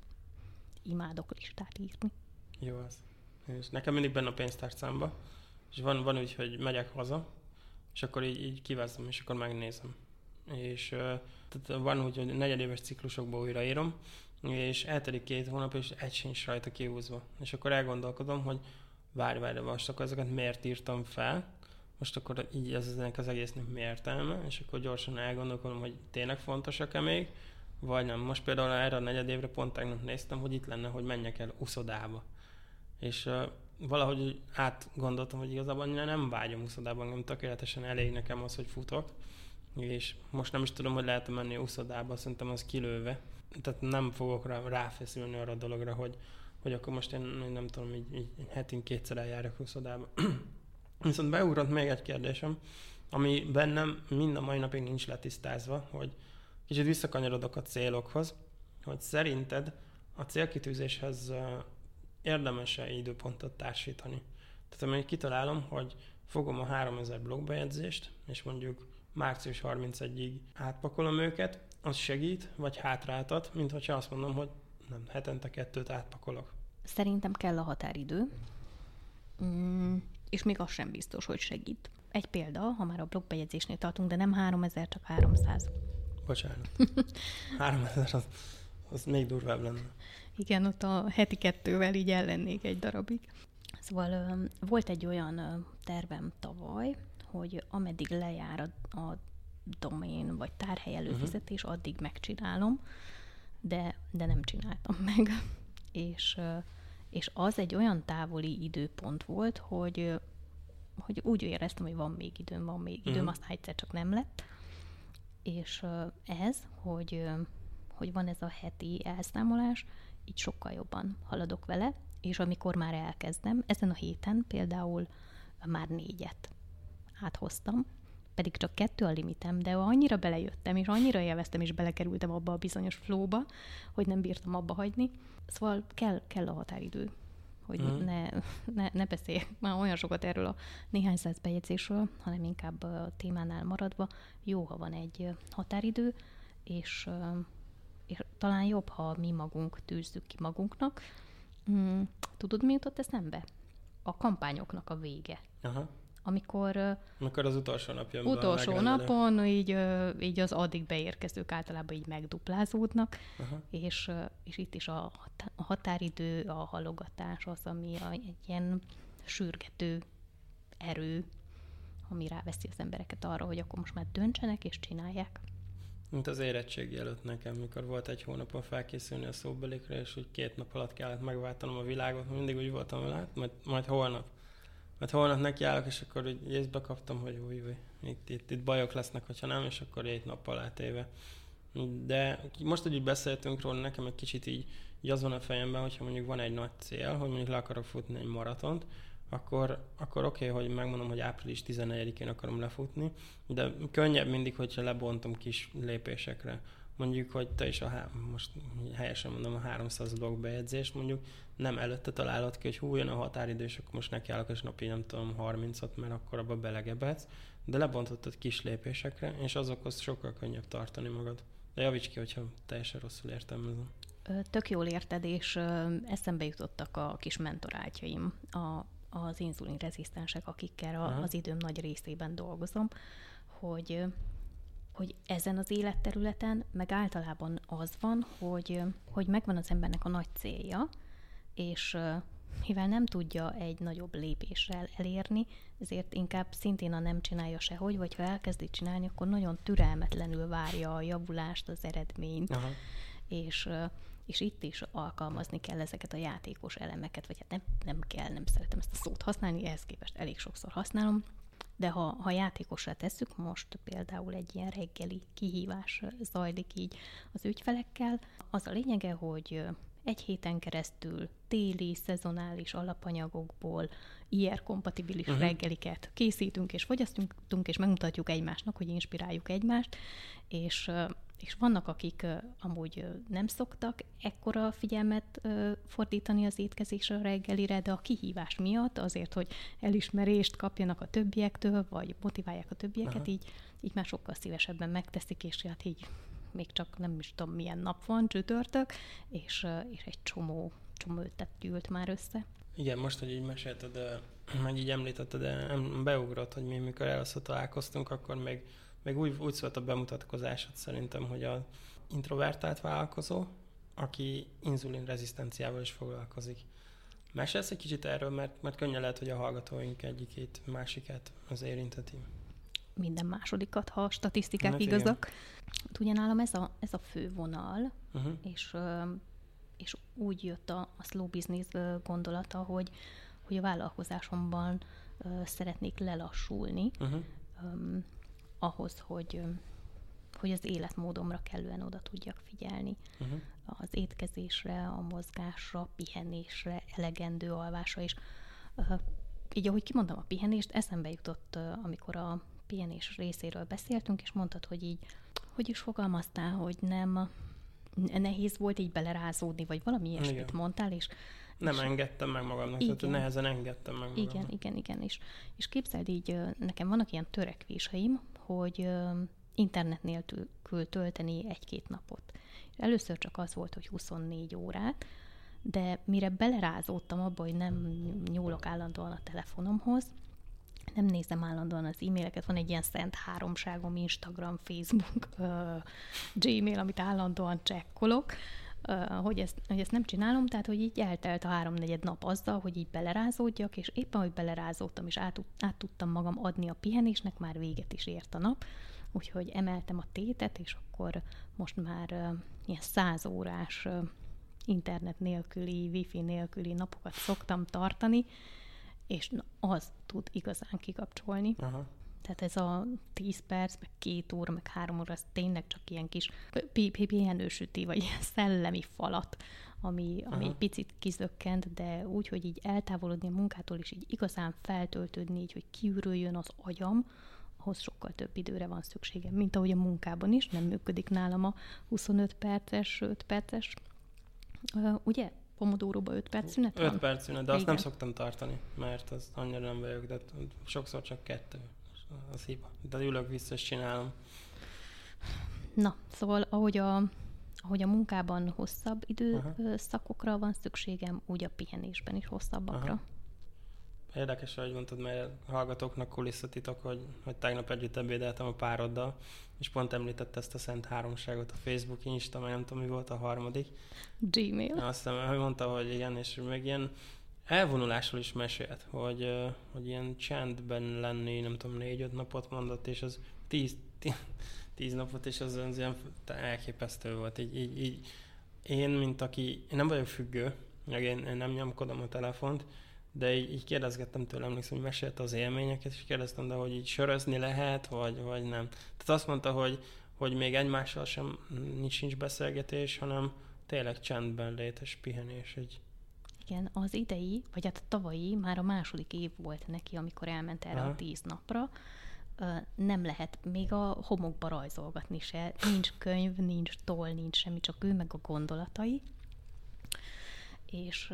imádok listát írni. Jó az. És nekem mindig benne a pénztárcámba, és van, van úgy, hogy megyek haza, és akkor így, így kivázzam, és akkor megnézem. És tehát van úgy, hogy negyedéves ciklusokba újraírom, és eltelik két hónap, és egy sincs rajta kihúzva. És akkor elgondolkodom, hogy várj, várj, most akkor ezeket miért írtam fel, most akkor így ez ennek az egésznek mi értelme, és akkor gyorsan elgondolkodom, hogy tényleg fontosak-e még, vagy nem. Most például erre a negyed évre pont tegnap néztem, hogy itt lenne, hogy menjek el uszodába. És uh, valahogy átgondoltam, hogy igazából nem vágyom uszodába, nem tökéletesen elég nekem az, hogy futok, és most nem is tudom, hogy lehet menni uszodába, szerintem az kilőve. Tehát nem fogok rá, ráfeszülni arra a dologra, hogy, hogy akkor most én nem tudom, így, így hetén kétszer eljárok uszodába. Viszont beugrott még egy kérdésem, ami bennem mind a mai napig nincs letisztázva, hogy kicsit visszakanyarodok a célokhoz, hogy szerinted a célkitűzéshez érdemes-e időpontot társítani? Tehát amelyik kitalálom, hogy fogom a 3000 blogbejegyzést, és mondjuk március 31-ig átpakolom őket, az segít, vagy hátráltat, mint hogyha azt mondom, hogy nem, hetente kettőt átpakolok. Szerintem kell a határidő. Mm, és még az sem biztos, hogy segít. Egy példa, ha már a blogbejegyzésnél tartunk, de nem 3000, csak 300. Bocsánat. 3000 az, az még durvább lenne. Igen, ott a heti kettővel így ellennék egy darabig. Szóval volt egy olyan tervem tavaly, hogy ameddig lejár a, a domén vagy tárhely előfizetés, uh-huh. addig megcsinálom, de, de nem csináltam meg. És és az egy olyan távoli időpont volt, hogy, hogy úgy éreztem, hogy van még időm, van még időm, mm. aztán egyszer csak nem lett. És ez, hogy, hogy van ez a heti elszámolás, így sokkal jobban haladok vele, és amikor már elkezdem, ezen a héten például már négyet áthoztam, pedig csak kettő a limitem, de annyira belejöttem, és annyira élveztem, és belekerültem abba a bizonyos flóba, hogy nem bírtam abba hagyni. Szóval kell, kell a határidő, hogy mm. ne, ne, ne beszéljek már olyan sokat erről a néhány száz bejegyzésről, hanem inkább a témánál maradva. Jó, ha van egy határidő, és, és talán jobb, ha mi magunk tűzzük ki magunknak. Mm, tudod, mi jutott eszembe? A kampányoknak a vége. Aha amikor... Amikor az utolsó nap jön Utolsó napon így, így az addig beérkezők általában így megduplázódnak, Aha. és, és itt is a, határidő, a halogatás az, ami egy ilyen sürgető erő, ami ráveszi az embereket arra, hogy akkor most már döntsenek és csinálják. Mint az érettségi előtt nekem, mikor volt egy hónapon felkészülni a szóbelékre, és úgy két nap alatt kellett megváltanom a világot, mindig úgy voltam vele, hát majd, majd holnap mert holnap nekiállok, és akkor így észbe kaptam, hogy új, új, itt, itt, itt bajok lesznek, hogyha nem, és akkor egy nappal átéve. De most, hogy így beszéltünk róla, nekem egy kicsit így így az van a fejemben, hogyha mondjuk van egy nagy cél, hogy mondjuk le akarok futni egy maratont, akkor, akkor oké, okay, hogy megmondom, hogy április 14-én akarom lefutni, de könnyebb mindig, hogyha lebontom kis lépésekre. Mondjuk, hogy te is a, há- most helyesen mondom, a 300 blog bejegyzést mondjuk nem előtte találod ki, hogy hú, jön a határidő, és akkor most nekiállok, és napi nem tudom 30-at, mert akkor abba belegebedsz, de lebontottad kis lépésekre, és azokhoz sokkal könnyebb tartani magad. De javíts ki, hogyha teljesen rosszul értelmezem. Tök jól érted, és eszembe jutottak a kis mentorátjaim, a, az inzulin rezisztensek, akikkel a, az időm nagy részében dolgozom, hogy hogy ezen az életterületen meg általában az van, hogy, hogy megvan az embernek a nagy célja, és mivel nem tudja egy nagyobb lépéssel elérni, ezért inkább szintén a nem csinálja sehogy, vagy ha elkezdi csinálni, akkor nagyon türelmetlenül várja a javulást, az eredményt, Aha. és és itt is alkalmazni kell ezeket a játékos elemeket, vagy hát nem, nem kell, nem szeretem ezt a szót használni, ehhez képest elég sokszor használom, de ha, ha játékosra tesszük, most például egy ilyen reggeli kihívás zajlik így az ügyfelekkel, az a lényege, hogy egy héten keresztül téli, szezonális alapanyagokból IR-kompatibilis uh-huh. reggeliket készítünk és fogyasztunk, és megmutatjuk egymásnak, hogy inspiráljuk egymást, és és vannak, akik amúgy nem szoktak ekkora figyelmet fordítani az étkezésre a reggelire, de a kihívás miatt, azért, hogy elismerést kapjanak a többiektől, vagy motiválják a többieket, Aha. így, így már sokkal szívesebben megteszik, és hát így még csak nem is tudom milyen nap van, csütörtök, és, és egy csomó, csomó ötlet gyűlt már össze. Igen, most, hogy így mesélted, meg így említetted, de beugrott, hogy mi mikor először találkoztunk, akkor még még úgy, úgy szólt a bemutatkozásod szerintem, hogy a introvertált vállalkozó, aki inzulin rezisztenciával is foglalkozik. Mesélsz egy kicsit erről, mert, mert könnyen lehet, hogy a hallgatóink egyikét, másikát az érinteti. Minden másodikat, ha a statisztikák hát igazak. Hát ugye nálam ez a, ez a fő vonal, uh-huh. és, és úgy jött a, a slow business gondolata, hogy, hogy a vállalkozásomban szeretnék lelassulni. Uh-huh ahhoz, hogy, hogy az életmódomra kellően oda tudjak figyelni. Uh-huh. Az étkezésre, a mozgásra, pihenésre, elegendő alvásra is. Így, ahogy kimondtam a pihenést, eszembe jutott, amikor a pihenés részéről beszéltünk, és mondtad, hogy így, hogy is fogalmaztál, hogy nem nehéz volt így belerázódni, vagy valami ilyesmit Igen. mondtál, és nem és engedtem meg magamnak, igen. tehát nehezen engedtem meg magamnak. Igen, igen, igen. És, és képzeld így, nekem vannak ilyen törekvéseim, hogy internet nélkül tölteni egy-két napot. Először csak az volt, hogy 24 órát, de mire belerázódtam abba, hogy nem nyúlok állandóan a telefonomhoz, nem nézem állandóan az e-maileket, van egy ilyen szent háromságom, Instagram, Facebook, uh, Gmail, amit állandóan csekkolok, hogy, ezt, hogy ezt nem csinálom, tehát hogy így eltelt a háromnegyed nap azzal, hogy így belerázódjak, és éppen, hogy belerázódtam, és át, át tudtam magam adni a pihenésnek, már véget is ért a nap, úgyhogy emeltem a tétet, és akkor most már ilyen száz órás internet nélküli, wifi nélküli napokat szoktam tartani, és az tud igazán kikapcsolni. Aha. Tehát ez a 10 perc, meg két óra, meg három óra, az tényleg csak ilyen kis pihenősüti, vagy ilyen szellemi falat, ami, ami egy picit kizökkent, de úgy, hogy így eltávolodni a munkától, és így igazán feltöltődni, így, hogy kiürüljön az agyam, ahhoz sokkal több időre van szükségem, mint ahogy a munkában is, nem működik nálam a 25 perces, 5 perces, uh, ugye? Pomodóróba 5 perc szünet 5 perc szünet, de azt Igen. nem szoktam tartani, mert az annyira nem vagyok, de sokszor csak kettő az hiba. De ülök vissza és csinálom. Na, szóval ahogy a, ahogy a munkában hosszabb időszakokra van szükségem, úgy a pihenésben is hosszabbakra. Aha. Érdekes, hogy mondtad, mert hallgatóknak kulisszatitok, hogy, hogy tegnap együtt ebédeltem a pároddal, és pont említette ezt a Szent Háromságot a Facebook, Insta, meg nem tudom, mi volt a harmadik. Gmail. Azt hiszem, hogy mondta, hogy igen, és még ilyen elvonulásról is mesélt, hogy, hogy ilyen csendben lenni, nem tudom, négy-öt napot mondott, és az tíz, tíz, napot, és az, az ilyen elképesztő volt. Így, így, így, én, mint aki, én nem vagyok függő, meg én, én nem nyomkodom a telefont, de így, így kérdezgettem tőle, emlékszem, hogy mesélte az élményeket, és kérdeztem, de hogy így sörözni lehet, vagy, vagy nem. Tehát azt mondta, hogy, hogy még egymással sem nincs, nincs beszélgetés, hanem tényleg csendben létes pihenés. Egy... Igen, az idei, vagy hát a tavalyi már a második év volt neki, amikor elment erre Aha. a tíz napra. Nem lehet még a homokba rajzolgatni se. Nincs könyv, nincs toll, nincs semmi, csak ő meg a gondolatai. És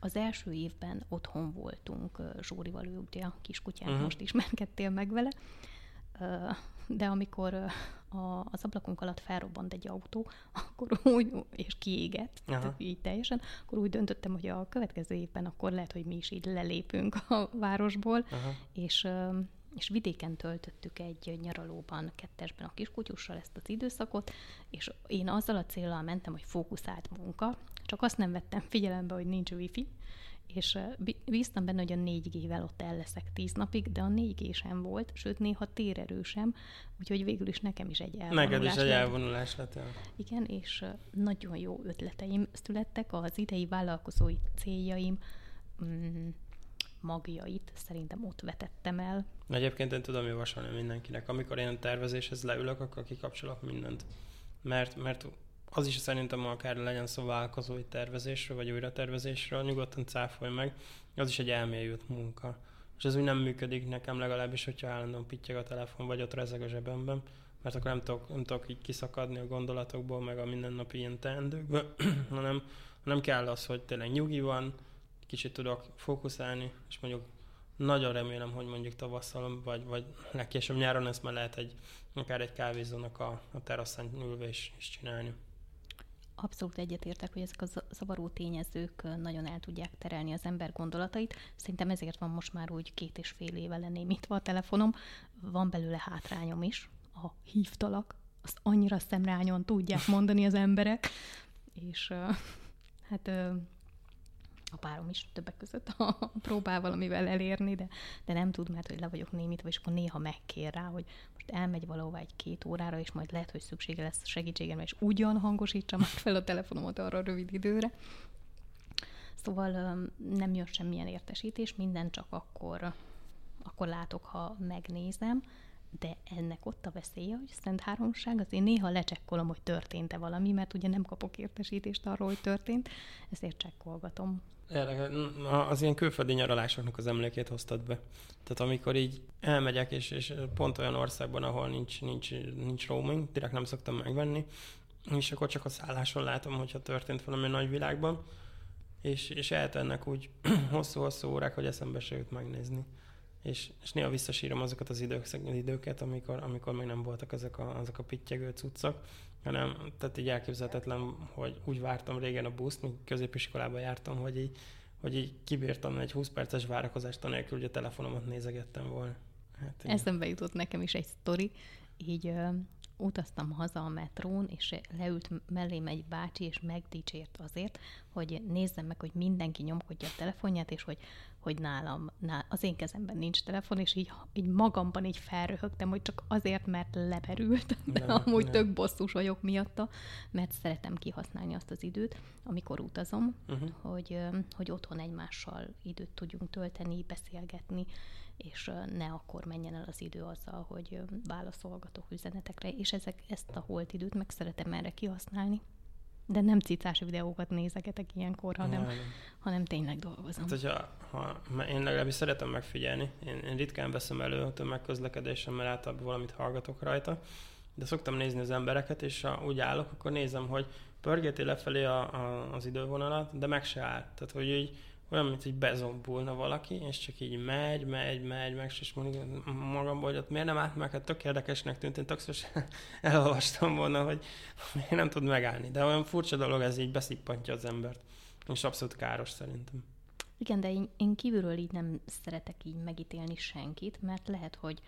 az első évben otthon voltunk Zsórival, ő ugye a kiskutyán, uh-huh. most ismerkedtél meg vele, de amikor a, az ablakunk alatt felrobbant egy autó, akkor úgy, és kiégett, így teljesen, akkor úgy döntöttem, hogy a következő évben akkor lehet, hogy mi is így lelépünk a városból, Aha. és és vidéken töltöttük egy nyaralóban, kettesben a kiskutyussal ezt az időszakot, és én azzal a célral mentem, hogy fókuszált munka, csak azt nem vettem figyelembe, hogy nincs wifi, és bíztam benne, hogy a 4G-vel ott el leszek 10 napig, de a 4G sem volt, sőt néha térerősem, úgyhogy végül is nekem is egy elvonulás Neked is egy elvonulás lett. El. Igen, és nagyon jó ötleteim születtek, az idei vállalkozói céljaim mm, magjait szerintem ott vetettem el. Egyébként én tudom javasolni mindenkinek, amikor én tervezéshez leülök, akkor kikapcsolok mindent. Mert, mert az is szerintem akár legyen szó vállalkozói tervezésről, vagy újratervezésről, nyugodtan cáfolj meg, az is egy elmélyült munka. És ez úgy nem működik nekem legalábbis, hogyha állandóan pittyeg a telefon, vagy ott rezeg a zsebemben, mert akkor nem tudok, nem tudok így kiszakadni a gondolatokból, meg a mindennapi ilyen teendőkből, hanem, hanem kell az, hogy tényleg nyugi van, kicsit tudok fókuszálni, és mondjuk nagyon remélem, hogy mondjuk tavasszal, vagy, vagy legkésőbb nyáron ezt már lehet egy, akár egy kávézónak a, a teraszán ülve is, is csinálni. Abszolút egyetértek, hogy ezek a zavaró tényezők nagyon el tudják terelni az ember gondolatait. Szerintem ezért van most már úgy két és fél éve lenémítva a telefonom. Van belőle hátrányom is, a hívtalak, azt annyira szemrányon tudják mondani az emberek, és hát a párom is többek között a, próbál valamivel elérni, de, de nem tud, mert hogy le vagyok némítva, és akkor néha megkér rá, hogy most elmegy valahova egy két órára, és majd lehet, hogy szüksége lesz segítségemre, és ugyan hangosítsa már fel a telefonomat arra a rövid időre. Szóval nem jön semmilyen értesítés, minden csak akkor, akkor látok, ha megnézem, de ennek ott a veszélye, hogy Szent Háromság, az én néha lecsekkolom, hogy történt-e valami, mert ugye nem kapok értesítést arról, hogy történt, ezért csekkolgatom. Az ilyen külföldi nyaralásoknak az emlékét hoztad be. Tehát amikor így elmegyek, és, és pont olyan országban, ahol nincs, nincs, nincs roaming, direkt nem szoktam megvenni, és akkor csak a szálláson látom, hogyha történt valami nagy világban, és, és eltennek úgy hosszú-hosszú órák, hogy eszembe se jut megnézni. És, és néha visszasírom azokat az idők, időket, amikor, amikor még nem voltak ezek a, azok a pittyegő cuccok, hanem tehát így elképzelhetetlen, hogy úgy vártam régen a buszt, míg középiskolában jártam, hogy így, hogy így kibírtam egy 20 perces várakozást anélkül, hogy a telefonomat nézegettem volna. Hát, Eszembe jutott nekem is egy sztori, így utaztam haza a metrón, és leült mellém egy bácsi, és megdicsért azért, hogy nézzem meg, hogy mindenki nyomkodja a telefonját, és hogy, hogy nálam, nál, az én kezemben nincs telefon, és így, így magamban így felröhögtem, hogy csak azért, mert leberült, de nem, amúgy nem. tök bosszus vagyok miatta, mert szeretem kihasználni azt az időt, amikor utazom, uh-huh. hogy, hogy otthon egymással időt tudjunk tölteni, beszélgetni, és ne akkor menjen el az idő azzal, hogy válaszolgatok üzenetekre, és ezek, ezt a holt időt meg szeretem erre kihasználni. De nem cicás videókat nézegetek ilyenkor, hanem, nem. hanem tényleg dolgozom. Hát, hogyha, ha, én legalábbis szeretem megfigyelni. Én, én ritkán veszem elő a tömegközlekedésen, mert általában valamit hallgatok rajta, de szoktam nézni az embereket, és ha úgy állok, akkor nézem, hogy pörgeti lefelé a, a, az idővonalat, de meg se áll. Tehát, hogy így olyan, mint hogy bezombulna valaki, és csak így megy, megy, megy, meg, és mondjuk magamból, hogy ott miért nem állt meg, hát tök érdekesnek tűnt, én tökször elolvastam volna, hogy miért nem tud megállni. De olyan furcsa dolog, ez így beszippantja az embert. És abszolút káros szerintem. Igen, de én, én kívülről így nem szeretek így megítélni senkit, mert lehet, hogy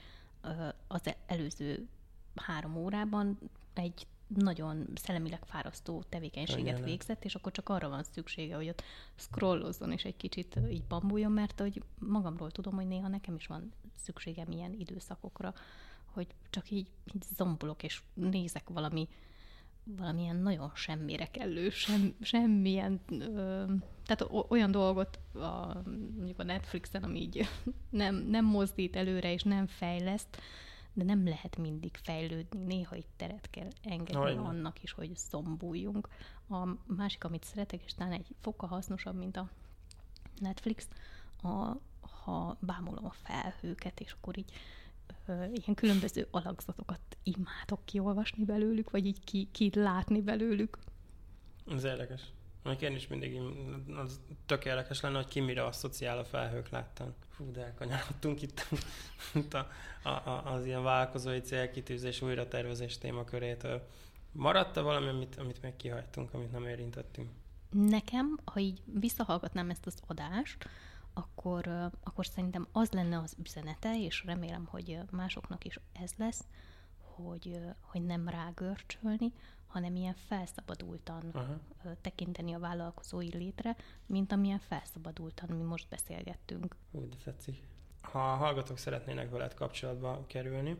az előző három órában egy nagyon szellemileg fárasztó tevékenységet Igen. végzett, és akkor csak arra van szüksége, hogy ott scrollozzon és egy kicsit így bambuljon, mert hogy magamról tudom, hogy néha nekem is van szükségem ilyen időszakokra, hogy csak így, így zombulok, és nézek valami valamilyen nagyon semmire kellő, sem, semmilyen, ö, tehát olyan dolgot a, mondjuk a Netflixen, ami így nem, nem mozdít előre és nem fejleszt, de nem lehet mindig fejlődni, néha itt teret kell engedni Olyan. annak is, hogy szombuljunk. A másik, amit szeretek, és talán egy fokkal hasznosabb, mint a Netflix, a, ha bámulom a felhőket, és akkor így ö, ilyen különböző alakzatokat imádok kiolvasni belőlük, vagy így ki, ki látni belőlük. Ez érdekes. Én is mindig az tök érdekes lenne, hogy ki mire asszociál a felhők láttam. Fú, de elkanyarodtunk itt, itt a, a, a, az ilyen vállalkozói célkitűzés, újratervezés témakörétől. Maradt-e valami, amit, amit még kihagytunk, amit nem érintettünk? Nekem, ha így visszahallgatnám ezt az adást, akkor, akkor szerintem az lenne az üzenete, és remélem, hogy másoknak is ez lesz, hogy, hogy nem rágörcsölni, hanem ilyen felszabadultan Aha. tekinteni a vállalkozói létre, mint amilyen felszabadultan mi most beszélgettünk. Úgy, de tetszik. Ha a hallgatók szeretnének veled kapcsolatba kerülni,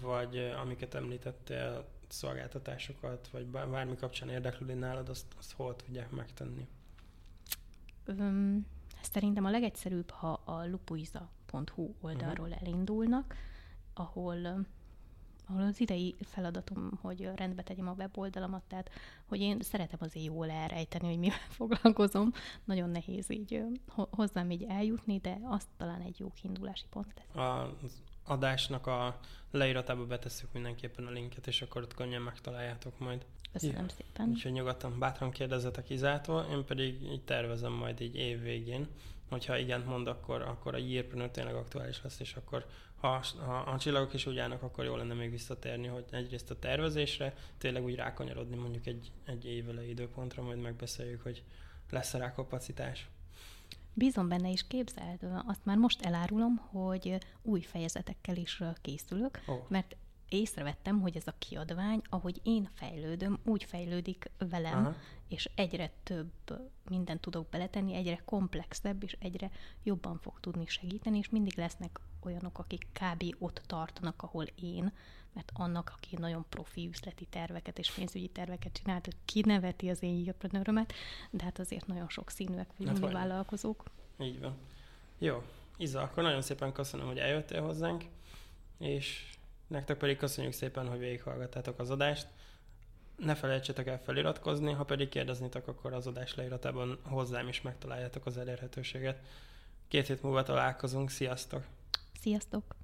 vagy amiket említettél, szolgáltatásokat, vagy bármi kapcsán érdeklődni nálad, azt, azt hol tudják megtenni? Öm, szerintem a legegyszerűbb, ha a lupuiza.hu oldalról uh-huh. elindulnak, ahol ahol az idei feladatom, hogy rendbe tegyem a weboldalamat, tehát hogy én szeretem azért jól elrejteni, hogy mivel foglalkozom. Nagyon nehéz így hozzám így eljutni, de azt talán egy jó kiindulási pont lesz. Az adásnak a leíratába betesszük mindenképpen a linket, és akkor ott könnyen megtaláljátok majd. Köszönöm ja. szépen. Úgyhogy nyugodtan, bátran kérdezzetek Izától, én pedig így tervezem majd így év végén, hogyha igent mond, akkor, akkor a Yearpreneur tényleg aktuális lesz, és akkor ha, ha a csillagok is úgy állnak, akkor jó lenne még visszatérni, hogy egyrészt a tervezésre, tényleg úgy rákanyarodni mondjuk egy, egy évele időpontra, majd megbeszéljük, hogy lesz-e rá kapacitás. Bízom benne is képzeld, azt már most elárulom, hogy új fejezetekkel is készülök, oh. mert észrevettem, hogy ez a kiadvány, ahogy én fejlődöm, úgy fejlődik velem, Aha. és egyre több mindent tudok beletenni, egyre komplexebb, és egyre jobban fog tudni segíteni, és mindig lesznek olyanok, akik kb. ott tartanak, ahol én, mert annak, aki nagyon profi üzleti terveket és pénzügyi terveket csinált, kineveti az én entreprenőrömet, de hát azért nagyon sok színűek vagyunk hát, mi vállalkozók. Így van. Jó, Iza, akkor nagyon szépen köszönöm, hogy eljöttél hozzánk, és nektek pedig köszönjük szépen, hogy végighallgattátok az adást. Ne felejtsetek el feliratkozni, ha pedig kérdeznétek, akkor az adás leíratában hozzám is megtaláljátok az elérhetőséget. Két hét múlva találkozunk, sziasztok! Sziasztok!